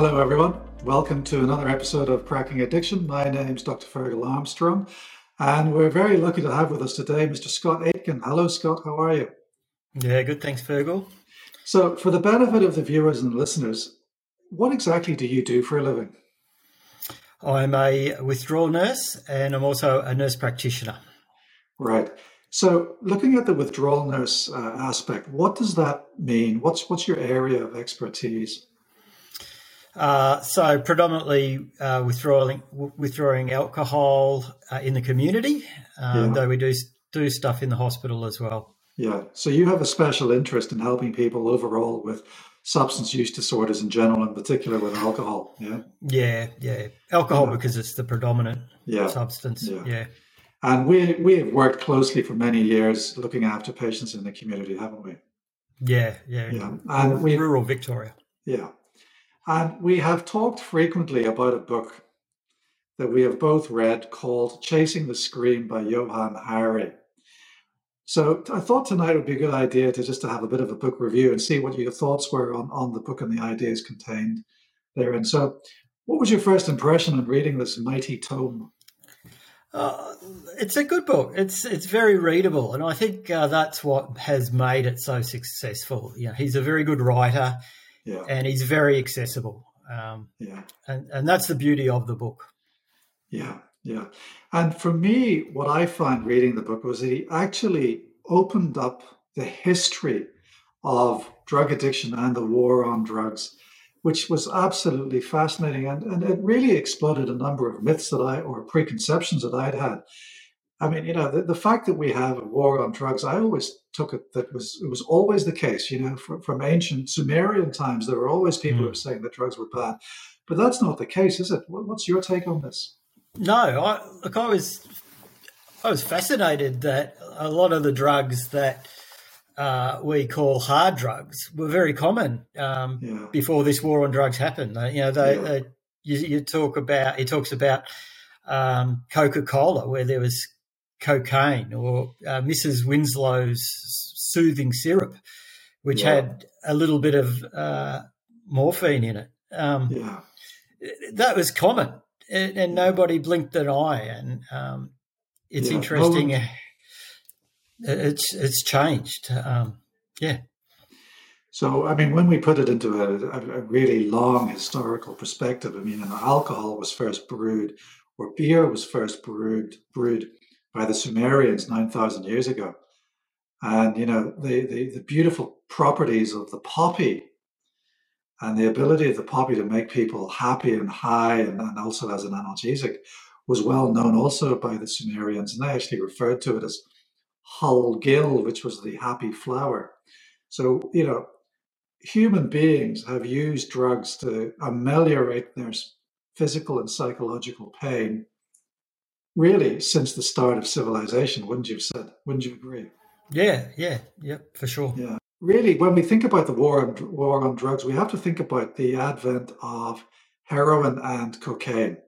Hello, everyone. Welcome to another episode of Cracking Addiction. My name's Dr. Fergal Armstrong, and we're very lucky to have with us today Mr. Scott Aitken. Hello, Scott. How are you? Yeah, good. Thanks, Fergal. So, for the benefit of the viewers and listeners, what exactly do you do for a living? I'm a withdrawal nurse and I'm also a nurse practitioner. Right. So, looking at the withdrawal nurse uh, aspect, what does that mean? What's what's your area of expertise? Uh, so, predominantly uh, withdrawing withdrawing alcohol uh, in the community, um, yeah. though we do do stuff in the hospital as well. Yeah. So, you have a special interest in helping people overall with substance use disorders in general, in particular with alcohol. Yeah. Yeah, yeah. Alcohol yeah. because it's the predominant yeah. substance. Yeah. yeah. And we we have worked closely for many years looking after patients in the community, haven't we? Yeah, yeah. Yeah. And we rural Victoria. Yeah. And we have talked frequently about a book that we have both read called Chasing the Scream by Johann Hari. So I thought tonight would be a good idea to just to have a bit of a book review and see what your thoughts were on, on the book and the ideas contained therein. So what was your first impression on reading this mighty tome? Uh, it's a good book. It's it's very readable, and I think uh, that's what has made it so successful. You know, he's a very good writer, yeah. and he's very accessible. Um, yeah, and and that's the beauty of the book. Yeah, yeah. And for me, what I find reading the book was that he actually opened up the history of drug addiction and the war on drugs, which was absolutely fascinating. And, and it really exploded a number of myths that I, or preconceptions that I'd had. I mean, you know, the, the fact that we have a war on drugs, I always took it that was it was always the case. You know, from, from ancient Sumerian times, there were always people mm. who hmm. were saying that drugs were bad, but that's not the case, is it? What's your take on this? No, I look. I was I was fascinated that a lot of the drugs that uh, we call hard drugs were very common um, yeah. before this war on drugs happened. Uh, you know, they, yeah. they, you, you, talk about he talks about um, Coca Cola where there was cocaine, or uh, Mrs. Winslow's soothing syrup, which yeah. had a little bit of uh, morphine in it. Um, yeah. That was common and, and nobody blinked an eye. And um, it's yeah. interesting. Uh, it's it's changed. Um, yeah. So, I mean, when we put it into a, a, really long historical perspective, I mean, alcohol was first brewed, or beer was first brewed brewed by the Sumerians nine thousand years ago, and you know the, the the beautiful properties of the poppy and the ability of the poppy to make people happy and high and, and also as an analgesic was well known also by the Sumerians. And they actually referred to it as Hul Gil, which was the happy flower. So, you know, human beings have used drugs to ameliorate their physical and psychological pain really since the start of civilization, wouldn't you have said? Wouldn't you agree? Yeah, yeah, yeah, for sure. Yeah really, when we think about the war on, war on drugs, we have to think about the advent of heroin and cocaine.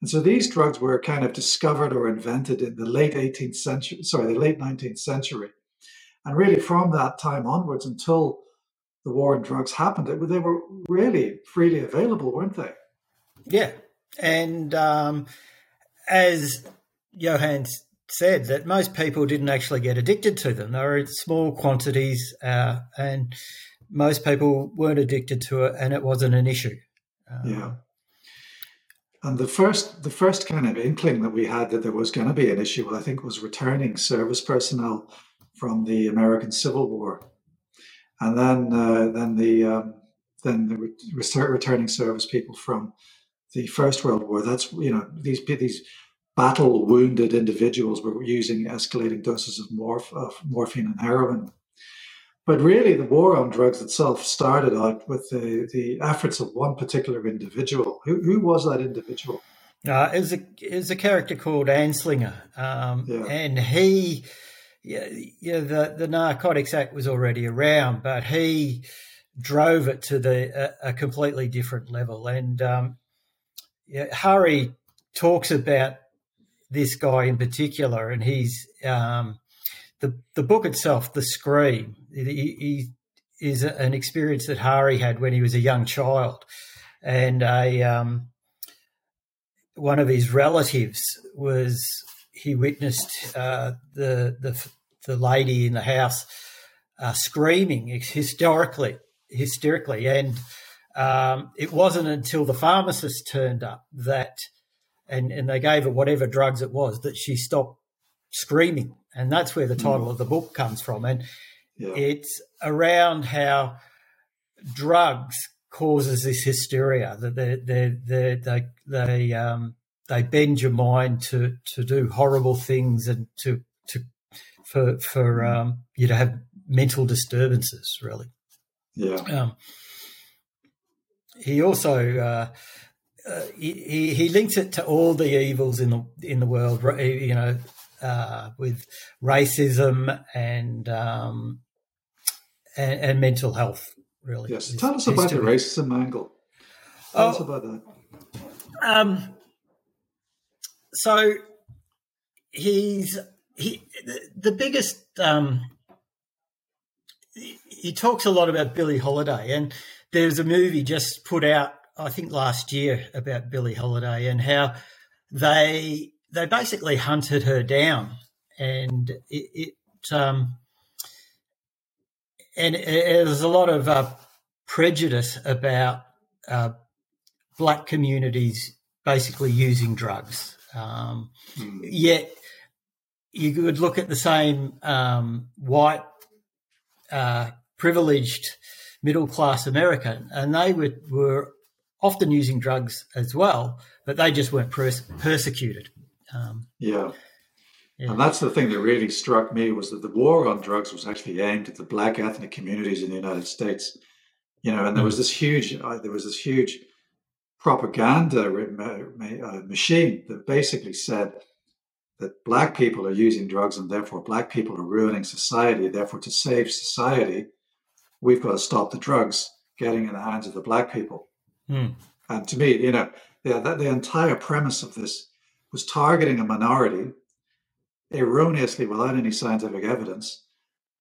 And so these drugs were kind of discovered or invented in the late 18th century, sorry, the late 19th century. And really from that time onwards until the war on drugs happened, they were really freely available, weren't they? Yeah. And um, as Johann said that most people didn't actually get addicted to them. They were in small quantities, uh, and most people weren't addicted to it, and it wasn't an issue. Um, yeah. And the first, the first kind of inkling that we had that there was going to be an issue, I think, was returning service personnel from the American Civil War, and then uh, then the um, then the re- returning service people from the First World War. That's you know these these battle wounded individuals were using escalating doses of, morph- of morphine and heroin. But really, the war on drugs itself started out with the, the efforts of one particular individual. Who, who was that individual? Uh, it, was a, it was a character called Anslinger. Um, yeah. And he, yeah, yeah, the, the Narcotics Act was already around, but he drove it to the a, a completely different level. And um, yeah, Hari talks about this guy in particular, and he's um, the the book itself, The Scream, he, he is an experience that Hari had when he was a young child, and a um, one of his relatives was he witnessed uh, the the the lady in the house uh, screaming historically hysterically, and um, it wasn't until the pharmacist turned up that and and they gave her whatever drugs it was that she stopped screaming, and that's where the title mm. of the book comes from, and yeah. it's around how drugs causes this hysteria that they they they they they um they bend your mind to to do horrible things and to to for for mm. um you to have mental disturbances really yeah um he also uh, uh, he, he links it to all the evils in the in the world you know uh, with racism and um and, and mental health really. Yes, tell us about the racism angle. Tell oh, us about that. Um, so he's he the, the biggest. Um, he talks a lot about Billie Holiday, and there's a movie just put out, I think last year, about Billie Holiday and how they they basically hunted her down, and it, it um, and there's a lot of uh, prejudice about uh, black communities basically using drugs. Um, mm. Yet you could look at the same um, white, uh, privileged, middle class American, and they were, were often using drugs as well, but they just weren't pers- persecuted. Um, yeah. Yeah. And that's the thing that really struck me was that the war on drugs was actually aimed at the black ethnic communities in the United States. You know, and there was mm. this huge, uh, there was this huge propaganda uh, machine that basically said that black people are using drugs and therefore black people are ruining society. Therefore, to save society, we've got to stop the drugs getting in the hands of the black people. Mm. And to me, you know, yeah, that the entire premise of this was targeting a minority erroneously without any scientific evidence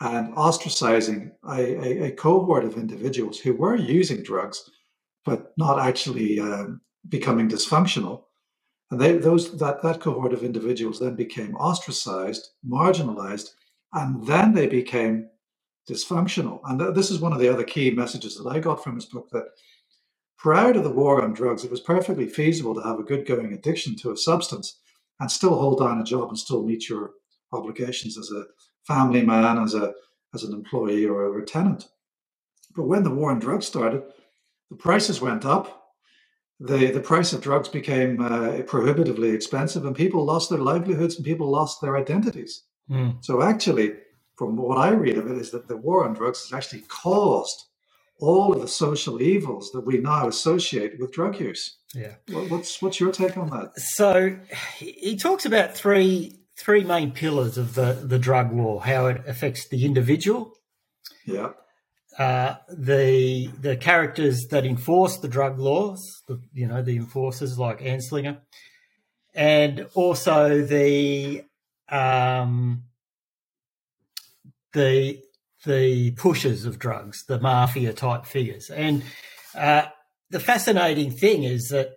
and ostracizing a, a, a cohort of individuals who were using drugs but not actually um, becoming dysfunctional and they, those that, that cohort of individuals then became ostracized marginalized and then they became dysfunctional and th- this is one of the other key messages that i got from his book that prior to the war on drugs it was perfectly feasible to have a good going addiction to a substance and still hold down a job and still meet your obligations as a family man, as a as an employee or a tenant. But when the war on drugs started, the prices went up. The, the price of drugs became uh, prohibitively expensive, and people lost their livelihoods and people lost their identities. Mm. So, actually, from what I read of it, is that the war on drugs has actually caused all of the social evils that we now associate with drug use. Yeah. What's what's your take on that? So he talks about three three main pillars of the the drug war: how it affects the individual. Yeah. Uh, the the characters that enforce the drug laws, the, you know, the enforcers like Anslinger, and also the um, the the pushers of drugs, the mafia type figures. And uh, the fascinating thing is that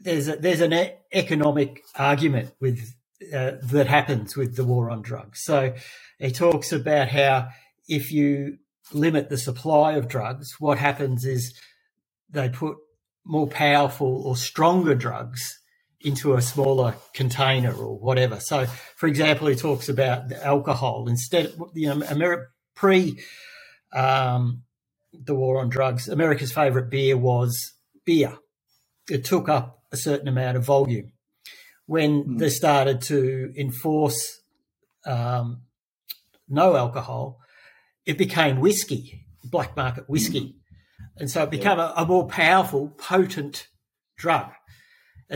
there's a, there's an economic argument with uh, that happens with the war on drugs. So he talks about how if you limit the supply of drugs, what happens is they put more powerful or stronger drugs into a smaller container or whatever. So, for example, he talks about the alcohol instead. You know, America pre um, the war on drugs, America's favorite beer was beer. It took up a certain amount of volume. When mm. they started to enforce um, no alcohol, it became whiskey, black market whiskey. Mm. And so it became yeah. a, a, more powerful, potent drug.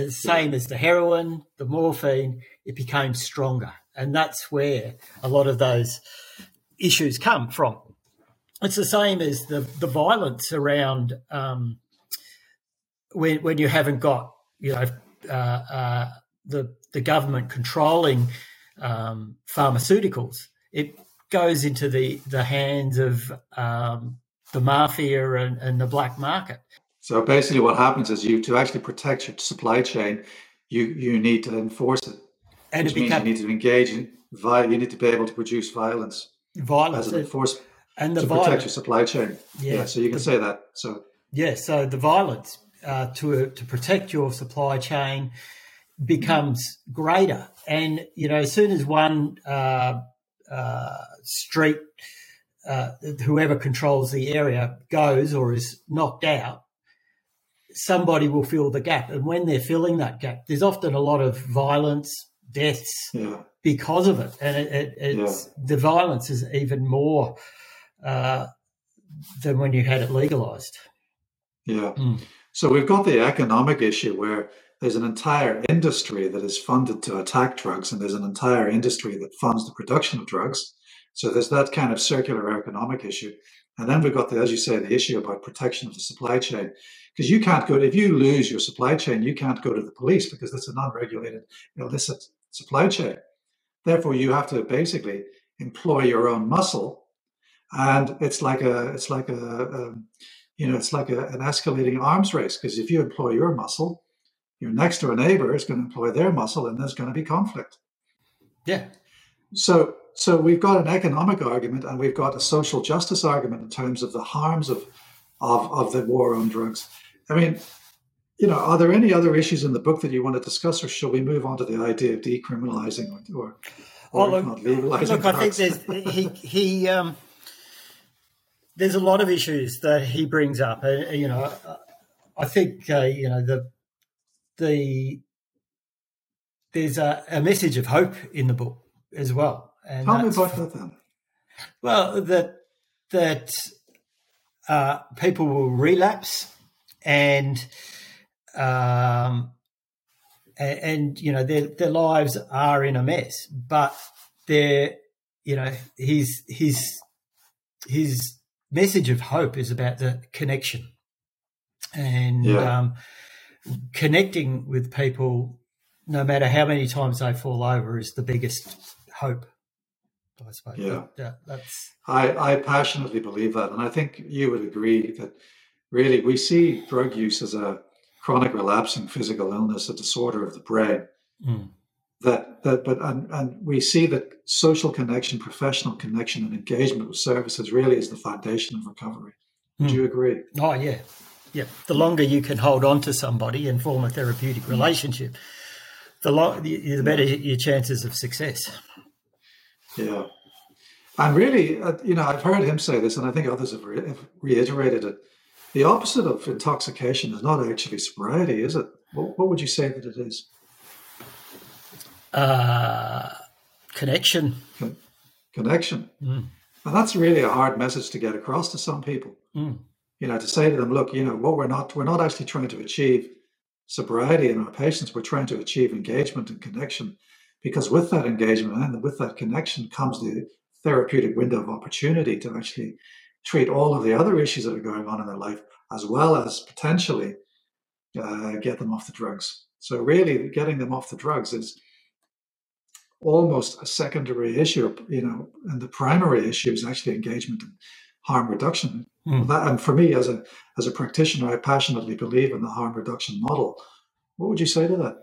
The same as the heroin, the morphine, it became stronger. And that's where a lot of those issues come from. It's the same as the the violence around um, when when you haven't got you know uh, uh, the the government controlling um, pharmaceuticals. It goes into the the hands of um, the mafia and, and, the black market. So basically, what happens is you to actually protect your supply chain, you you need to enforce it, and which it means you need to engage in violence. You need to be able to produce violence, violence as an enforcement, and the to violence, protect your supply chain. Yeah, yeah so you can the, say that. So yeah, so the violence uh, to to protect your supply chain becomes greater, and you know as soon as one uh, uh, street. Uh, whoever controls the area goes or is knocked out, somebody will fill the gap. And when they're filling that gap, there's often a lot of violence, deaths yeah. because of it. And it, it, it's yeah. the violence is even more uh, than when you had it legalized. Yeah. Mm. So we've got the economic issue where there's an entire industry that is funded to attack drugs, and there's an entire industry that funds the production of drugs. So there's that kind of circular economic issue. And then we've got the, as you say, the issue about protection of the supply chain. Because you can't go if you lose your supply chain you can't go to the police because it's an unregulated illicit supply chain. Therefore you have to basically employ your own muscle. And it's like a it's like a, a you know it's like a, an escalating arms race because if you employ your muscle your next door neighbor is going to employ their muscle and there's going to be conflict. Yeah. So so we've got an economic argument and we've got a social justice argument in terms of the harms of of, of the war on drugs I mean, you know, are there any other issues in the book that you want to discuss, or shall we move on to the idea of decriminalizing or, or, or well, look, legalizing? Look, I think there's he he um, there's a lot of issues that he brings up. Uh, you know, I think uh, you know the the there's a, a, message of hope in the book as well. And Tell me about that then. Well, that that uh, people will relapse and um, and, and you know their their lives are in a mess, but they're you know his his his message of hope is about the connection and yeah. um, connecting with people, no matter how many times they fall over, is the biggest hope. I suppose. Yeah, that, that's. I I passionately believe that, and I think you would agree that really, we see drug use as a chronic relapsing physical illness, a disorder of the brain. Mm. That that but and, and we see that social connection, professional connection, and engagement with services really is the foundation of recovery. Mm. Do you agree? Oh yeah. Yeah. The longer you can hold on to somebody and form a therapeutic relationship, the lo- the better your chances of success. Yeah. And really, uh, you know, I've heard him say this, and I think others have, re- have reiterated it the opposite of intoxication is not actually sobriety, is it? What, what would you say that it is? Uh, connection. Con- connection. Mm. And that's really a hard message to get across to some people. Mm. You know, to say to them, look, you know, what we're not, we're not actually trying to achieve sobriety in our patients. We're trying to achieve engagement and connection, because with that engagement and with that connection comes the therapeutic window of opportunity to actually treat all of the other issues that are going on in their life, as well as potentially uh, get them off the drugs. So, really, getting them off the drugs is almost a secondary issue, you know, and the primary issue is actually engagement and harm reduction. Mm. That, and for me, as a as a practitioner, I passionately believe in the harm reduction model. What would you say to that?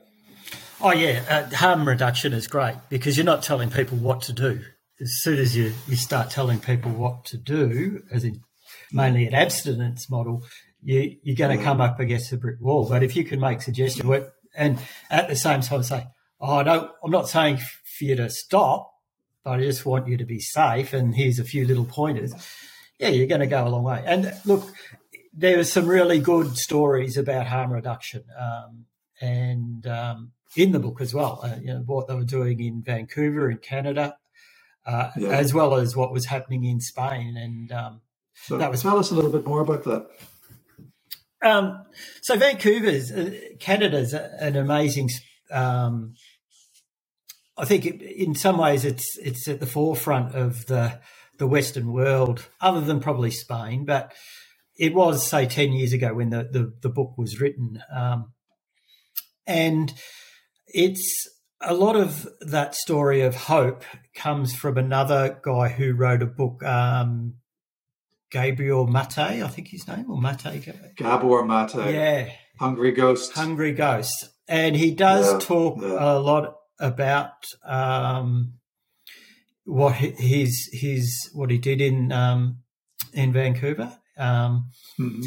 Oh yeah, uh, harm reduction is great because you're not telling people what to do as soon as you, you start telling people what to do, as in mainly an abstinence model, you, you're going to come up against a brick wall. But if you can make suggestions and at the same time say, oh, don't, I'm not saying for you to stop, but I just want you to be safe. And here's a few little pointers. Yeah, you're going to go a long way. And look, there are some really good stories about harm reduction, um, and um, in the book as well. Uh, you know what they were doing in Vancouver, in Canada, uh, yeah. as well as what was happening in Spain. And um, so that was tell us a little bit more about that. Um, so Vancouver's uh, Canada's an amazing. Um, I think it, in some ways it's it's at the forefront of the the Western world, other than probably Spain, but it was say ten years ago when the the, the book was written, um, and it's a lot of that story of hope comes from another guy who wrote a book, um, Gabriel Mate, I think his name, or Mate. Gabor Mate. Yeah. Hungry Ghost. Hungry Ghost. And he does yeah, talk yeah. a lot about um, what his his what he did in um, in Vancouver, um, mm-hmm.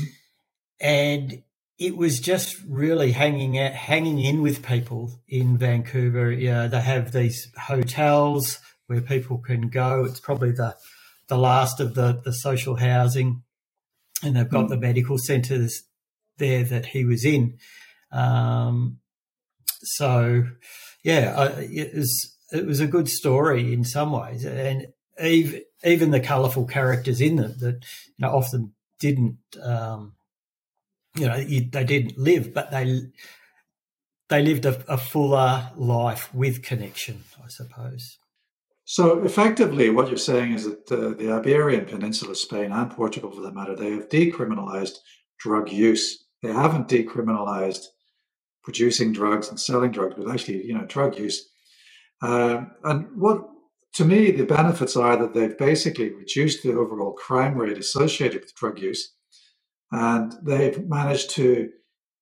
and it was just really hanging out, hanging in with people in Vancouver. Yeah, they have these hotels where people can go. It's probably the the last of the the social housing, and they've got mm-hmm. the medical centres there that he was in. Um, so, yeah, I, it was it was a good story in some ways, and even even the colourful characters in it that you know often didn't um, you know you, they didn't live, but they they lived a, a fuller life with connection, I suppose. So effectively, what you're saying is that uh, the Iberian Peninsula, Spain and Portugal, for that matter, they have decriminalized drug use. They haven't decriminalized producing drugs and selling drugs, but actually, you know, drug use. Um, and what, to me, the benefits are that they've basically reduced the overall crime rate associated with drug use, and they've managed to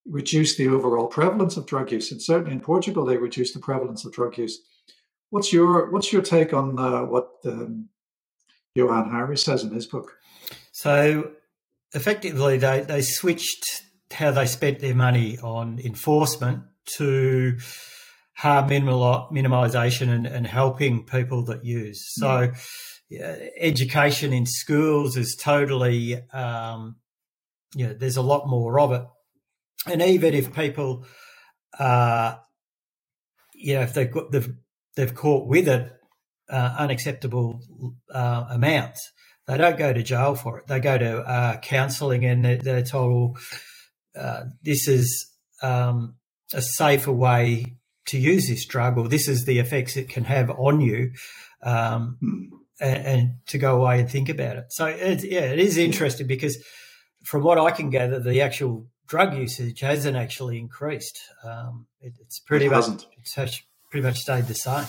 reduce the overall prevalence of drug use. And certainly in Portugal, they reduced the prevalence of drug use. What's your What's your take on uh, what um, Johann Hari says in his book? So, effectively, they they switched how they spent their money on enforcement to harm minimal, minimization and, and helping people that use. So, mm. yeah, education in schools is totally, um, you know, there's a lot more of it. And even if people, uh, you know, if they've got, they've, they've caught with it uh, unacceptable uh, amounts, they don't go to jail for it. They go to uh, counselling and they're, they're told, uh, this is um, a safer way to use this drug, or this is the effects it can have on you, um, and, and, to go away and think about it. So, it, yeah, it is interesting because from what I can gather, the actual drug usage hasn't actually increased. Um, it, it's pretty it much it's pretty much stayed the same.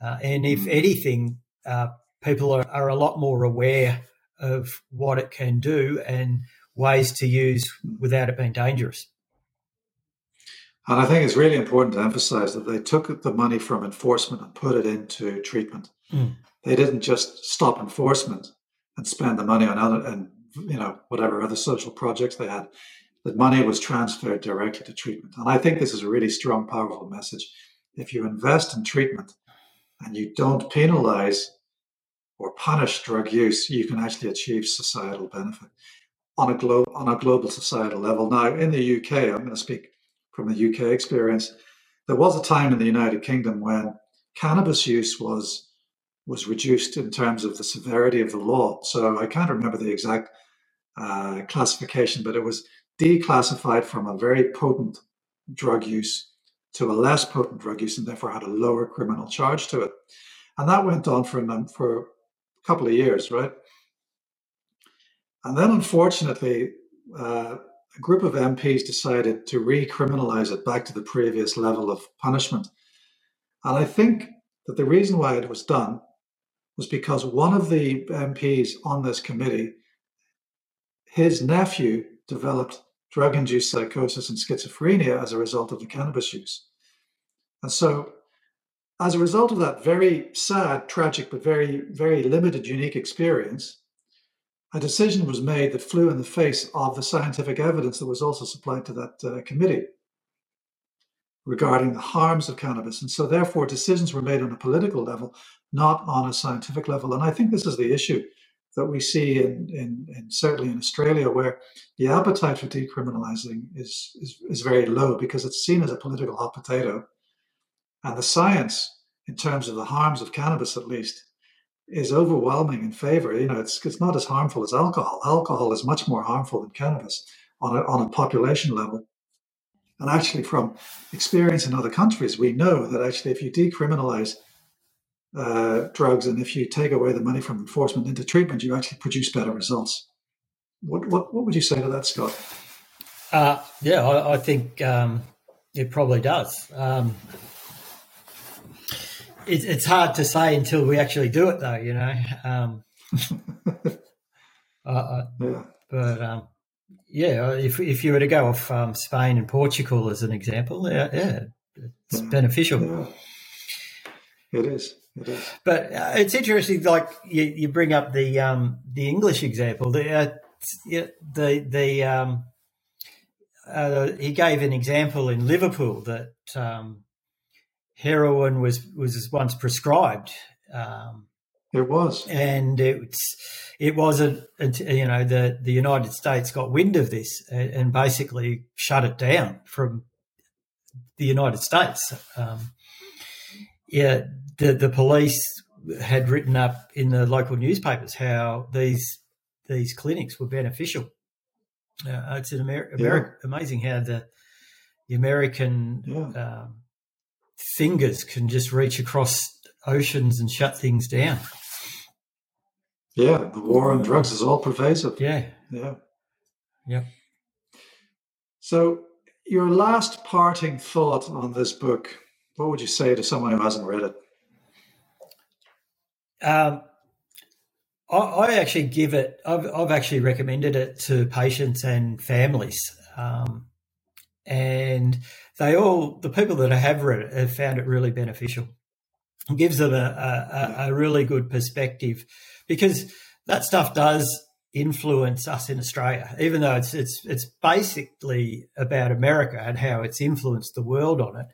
Uh, and if mm. anything, uh, people are, are a lot more aware of what it can do and ways to use without it being dangerous. And I think it's really important to emphasize that they took the money from enforcement and put it into treatment. Mm. They didn't just stop enforcement and spend the money on other and you know whatever other social projects they had. The money was transferred directly to treatment. And I think this is a really strong, powerful message. If you invest in treatment and you don't penalize or punish drug use, you can actually achieve societal benefit on a glo- on a global societal level. Now, in the UK, I'm going to speak from the UK experience. There was a time in the United Kingdom when cannabis use was was reduced in terms of the severity of the law. So I can't remember the exact uh, classification, but it was declassified from a very potent drug use to a less potent drug use, and therefore had a lower criminal charge to it. And that went on for for a couple of years, right? And then, unfortunately, uh, a group of MPs decided to recriminalize it back to the previous level of punishment. And I think that the reason why it was done was because one of the MPs on this committee, his nephew developed drug induced psychosis and schizophrenia as a result of the cannabis use. And so, as a result of that very sad, tragic, but very, very limited, unique experience, a decision was made that flew in the face of the scientific evidence that was also supplied to that uh, committee regarding the harms of cannabis. And so, therefore, decisions were made on a political level, not on a scientific level. And I think this is the issue that we see in, in, in certainly in Australia, where the appetite for decriminalizing is, is, is very low because it's seen as a political hot potato. And the science, in terms of the harms of cannabis at least, is overwhelming in favor. You know, it's it's not as harmful as alcohol. Alcohol is much more harmful than cannabis on a, on a population level. And actually, from experience in other countries, we know that actually, if you decriminalize uh, drugs and if you take away the money from enforcement into treatment, you actually produce better results. What what, what would you say to that, Scott? Uh, yeah, I, I think um, it probably does. Um, it, it's hard to say until we actually do it, though. You know. Um, Uh, yeah. But um, yeah, if if you were to go off um, Spain and Portugal as an example, yeah, yeah it's yeah. beneficial. Yeah. It is. But uh, it's interesting. Like you, you bring up the um, the English example. The uh, the the um, uh, he gave an example in Liverpool that um, heroin was was once prescribed. Um, it was, and it's it wasn't. You know, the the United States got wind of this and, and basically shut it down from the United States. Um, yeah, the the police had written up in the local newspapers how these these clinics were beneficial. Uh, it's an Amer- yeah. amazing how the the American yeah. um, fingers can just reach across oceans and shut things down. Yeah, the war on drugs is all pervasive. Yeah, yeah, yeah. So, your last parting thought on this book, what would you say to someone who hasn't read it? Um, I, I, actually give it. I've, I've, actually recommended it to patients and families, um, and they all the people that I have read it have found it really beneficial. It gives them a, a, a really good perspective because that stuff does influence us in Australia, even though it's it's it's basically about America and how it's influenced the world on it.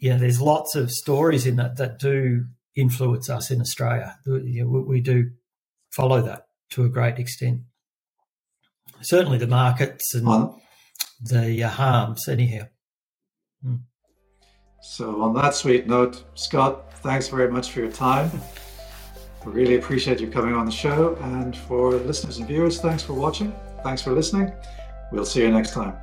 You know, there's lots of stories in that that do influence us in Australia. We do follow that to a great extent. Certainly, the markets and on, the uh, harms, anyhow. Mm. So, on that sweet note, Scott, thanks very much for your time. We really appreciate you coming on the show. And for listeners and viewers, thanks for watching. Thanks for listening. We'll see you next time.